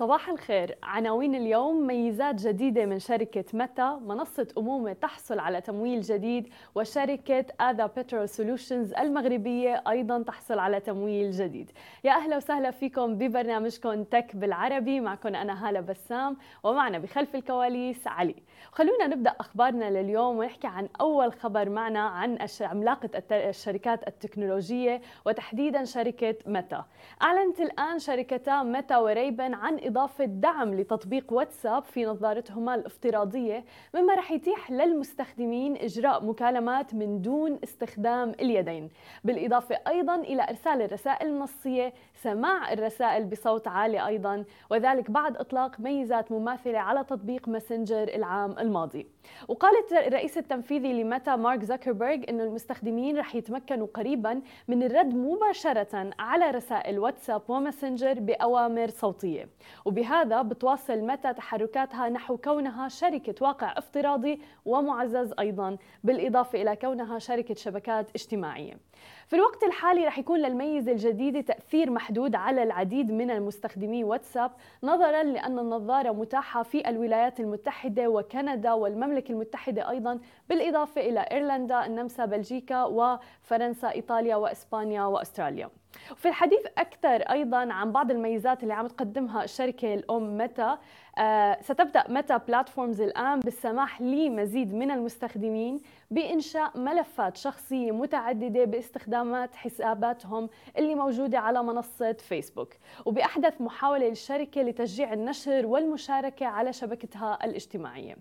صباح الخير. عناوين اليوم ميزات جديدة من شركة ميتا منصة أمومة تحصل على تمويل جديد وشركة آذا بترول solutions المغربية أيضا تحصل على تمويل جديد. يا أهلا وسهلا فيكم ببرنامجكم تك بالعربي. معكم أنا هالة بسام ومعنا بخلف الكواليس علي. خلونا نبدأ أخبارنا لليوم ونحكي عن أول خبر معنا عن عملاقة الشركات التكنولوجية وتحديدا شركة متى أعلنت الآن شركتا متى وريبن عن إضافة دعم لتطبيق واتساب في نظارتهما الافتراضية مما رح يتيح للمستخدمين إجراء مكالمات من دون استخدام اليدين. بالإضافة أيضا إلى إرسال الرسائل النصية سماع الرسائل بصوت عالي أيضا وذلك بعد إطلاق ميزات مماثلة على تطبيق ماسنجر العام الماضي. وقالت الرئيس التنفيذي لميتا مارك زكربرج أن المستخدمين رح يتمكنوا قريبا من الرد مباشرة على رسائل واتساب وماسنجر بأوامر صوتية. وبهذا بتواصل ميتا تحركاتها نحو كونها شركة واقع افتراضي ومعزز أيضا بالإضافة إلى كونها شركة شبكات اجتماعية. في الوقت الحالي رح يكون للميزة الجديدة تأثير محدود على العديد من المستخدمي واتساب نظرا لأن النظارة متاحة في الولايات المتحدة وكندا والمملكة المتحدة أيضا بالإضافة إلى إيرلندا النمسا بلجيكا وفرنسا إيطاليا وإسبانيا وأستراليا. وفي الحديث أكثر أيضا عن بعض الميزات اللي عم تقدمها الشركة الأم متى ستبدأ متى بلاتفورمز الآن بالسماح لمزيد من المستخدمين بإنشاء ملفات شخصية متعددة باستخدامات حساباتهم اللي موجودة على منصة فيسبوك وبأحدث محاولة للشركة لتشجيع النشر والمشاركة على شبكتها الاجتماعية.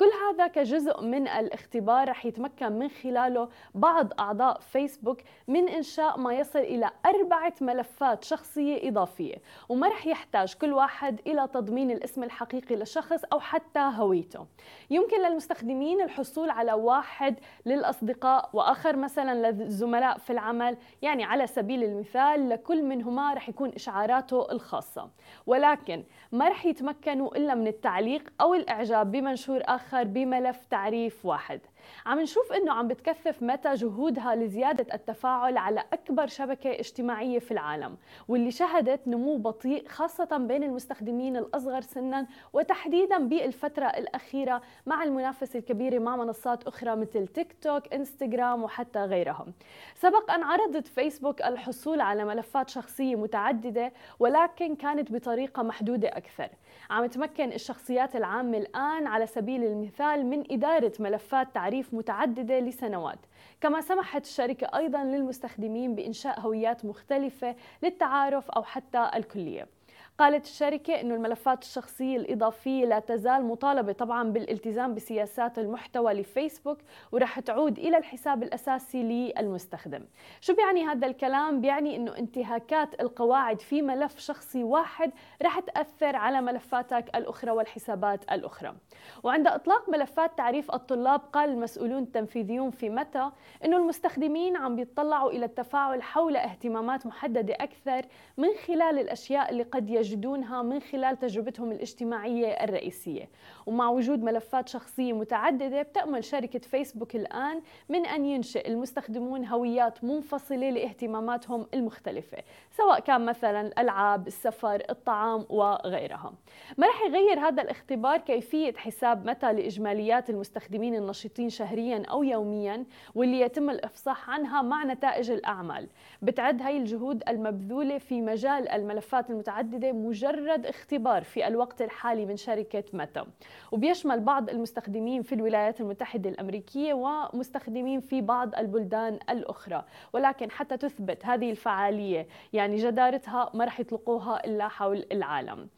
كل هذا كجزء من الاختبار رح يتمكن من خلاله بعض أعضاء فيسبوك من إنشاء ما يصل إلى أربعة ملفات شخصية إضافية. وما رح يحتاج كل واحد إلى تضمين الاسم الحقيقي للشخص أو حتى هويته. يمكن للمستخدمين الحصول على واحد للأصدقاء وآخر مثلا للزملاء في العمل يعني على سبيل المثال لكل منهما رح يكون إشعاراته الخاصة. ولكن ما رح يتمكنوا إلا من التعليق أو الإعجاب بمنشور آخر بملف تعريف واحد. عم نشوف إنه عم بتكثف متى جهودها لزيادة التفاعل على أكبر شبكة اجتماعية في العالم واللي شهدت نمو بطيء خاصة بين المستخدمين الأصغر سنا وتحديدا بالفترة الأخيرة مع المنافسه الكبيره مع منصات أخرى مثل تيك توك إنستغرام وحتى غيرها سبق أن عرضت فيسبوك الحصول على ملفات شخصية متعددة ولكن كانت بطريقة محدودة أكثر. عم تمكن الشخصيات العامة الآن على سبيل المثال من إدارة ملفات تعريف تعريف متعددة لسنوات. كما سمحت الشركة أيضا للمستخدمين بإنشاء هويات مختلفة للتعارف أو حتى الكلية. قالت الشركة أن الملفات الشخصية الإضافية لا تزال مطالبة طبعا بالالتزام بسياسات المحتوى لفيسبوك ورح تعود إلى الحساب الأساسي للمستخدم شو بيعني هذا الكلام؟ بيعني أنه انتهاكات القواعد في ملف شخصي واحد رح تأثر على ملفاتك الأخرى والحسابات الأخرى وعند إطلاق ملفات تعريف الطلاب قال المسؤولون التنفيذيون في متى أنه المستخدمين عم بيطلعوا إلى التفاعل حول اهتمامات محددة أكثر من خلال الأشياء اللي قد يجب يجدونها من خلال تجربتهم الاجتماعية الرئيسية. ومع وجود ملفات شخصية متعددة بتأمل شركة فيسبوك الآن من أن ينشئ المستخدمون هويات منفصلة لاهتماماتهم المختلفة سواء كان مثلا الألعاب السفر الطعام وغيرها ما رح يغير هذا الاختبار كيفية حساب متى لإجماليات المستخدمين النشيطين شهريا أو يوميا واللي يتم الإفصاح عنها مع نتائج الأعمال. بتعد هاي الجهود المبذولة في مجال الملفات المتعددة مجرد اختبار في الوقت الحالي من شركة متى. وبيشمل بعض المستخدمين في الولايات المتحدة الأمريكية ومستخدمين في بعض البلدان الأخرى. ولكن حتى تثبت هذه الفعالية يعني جدارتها ما رح يطلقوها إلا حول العالم.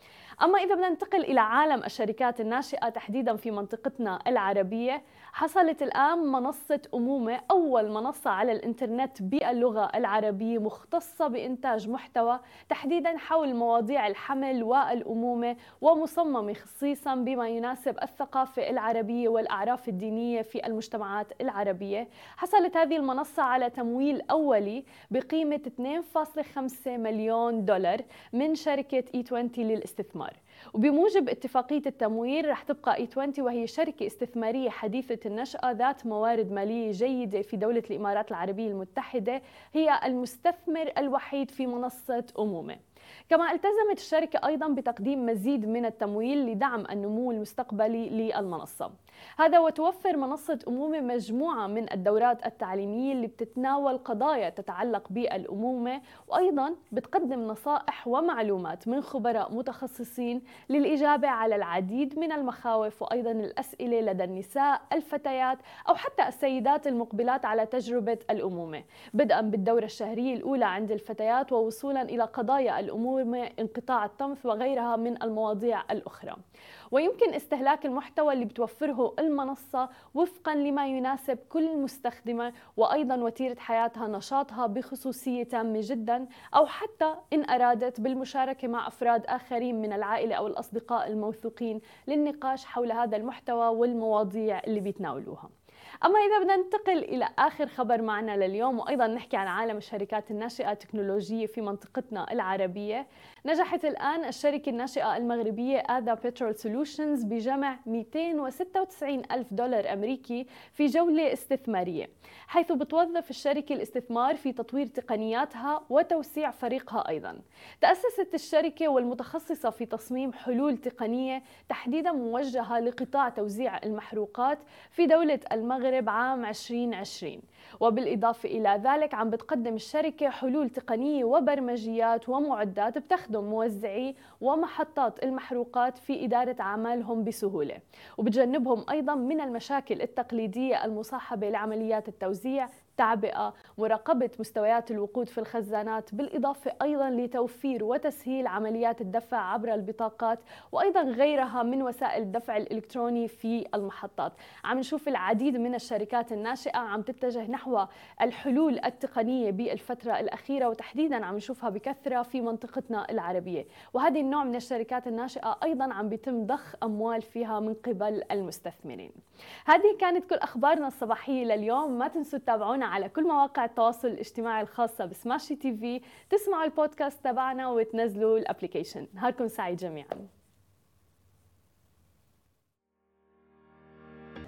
أما إذا بدنا ننتقل إلى عالم الشركات الناشئة تحديدا في منطقتنا العربية حصلت الآن منصة أمومة أول منصة على الإنترنت باللغة العربية مختصة بإنتاج محتوى تحديدا حول مواضيع الحمل والأمومة ومصممة خصيصا بما يناسب الثقافة العربية والأعراف الدينية في المجتمعات العربية. حصلت هذه المنصة على تمويل أولي بقيمة 2.5 مليون دولار من شركة E20 للاستثمار. وبموجب اتفاقية التمويل رح تبقى اي 20 وهي شركة استثمارية حديثة النشأة ذات موارد مالية جيدة في دولة الإمارات العربية المتحدة هي المستثمر الوحيد في منصة أمومة. كما التزمت الشركة أيضا بتقديم مزيد من التمويل لدعم النمو المستقبلي للمنصة. هذا وتوفر منصة أمومة مجموعة من الدورات التعليمية اللي بتتناول قضايا تتعلق بالأمومة وأيضا بتقدم نصائح ومعلومات من خبراء متخصصين للإجابة على العديد من المخاوف وأيضا الأسئلة لدى النساء الفتيات أو حتى السيدات المقبلات على تجربة الأمومة بدءا بالدورة الشهرية الأولى عند الفتيات ووصولا إلى قضايا الأمومة انقطاع الطمث وغيرها من المواضيع الأخرى. ويمكن استهلاك المحتوى اللي بتوفره المنصة وفقا لما يناسب كل مستخدمة وأيضا وتيرة حياتها نشاطها بخصوصية تامة جدا أو حتى إن أرادت بالمشاركة مع أفراد آخرين من العائلة أو الأصدقاء الموثوقين للنقاش حول هذا المحتوى والمواضيع اللي بيتناولوها. أما إذا بدنا ننتقل إلى آخر خبر معنا لليوم وأيضا نحكي عن عالم الشركات الناشئة التكنولوجية في منطقتنا العربية نجحت الآن الشركة الناشئة المغربية آذا بترول سولوشنز بجمع 296 ألف دولار أمريكي في جولة استثمارية حيث بتوظف الشركة الاستثمار في تطوير تقنياتها وتوسيع فريقها أيضا. تأسست الشركة والمتخصصة في تصميم حلول تقنية تحديدا موجهة لقطاع توزيع المحروقات في دولة المغرب عام 2020 وبالإضافة إلى ذلك عم بتقدم الشركة حلول تقنية وبرمجيات ومعدات بتخدم موزعي ومحطات المحروقات في إدارة أعمالهم بسهولة. وبتجنبهم أيضا من المشاكل التقليدية المصاحبة لعمليات التوزيع تعبئة مراقبة مستويات الوقود في الخزانات بالإضافة أيضا لتوفير وتسهيل عمليات الدفع عبر البطاقات وأيضا غيرها من وسائل الدفع الإلكتروني في المحطات. عم نشوف العديد من الشركات الناشئة عم تتجه نحو الحلول التقنية بالفترة الأخيرة وتحديدا عم نشوفها بكثرة في منطقتنا العربية. وهذه النوع من الشركات الناشئة أيضا عم بيتم ضخ أموال فيها من قبل المستثمرين. هذه كانت كل أخبارنا الصباحية لليوم. ما تنسوا تتابعونا على كل مواقع التواصل الاجتماعي الخاصة بسماشي تي في. تسمعوا البودكاست تبعنا وتنزلوا ال application. نهاركم سعيد جميعا.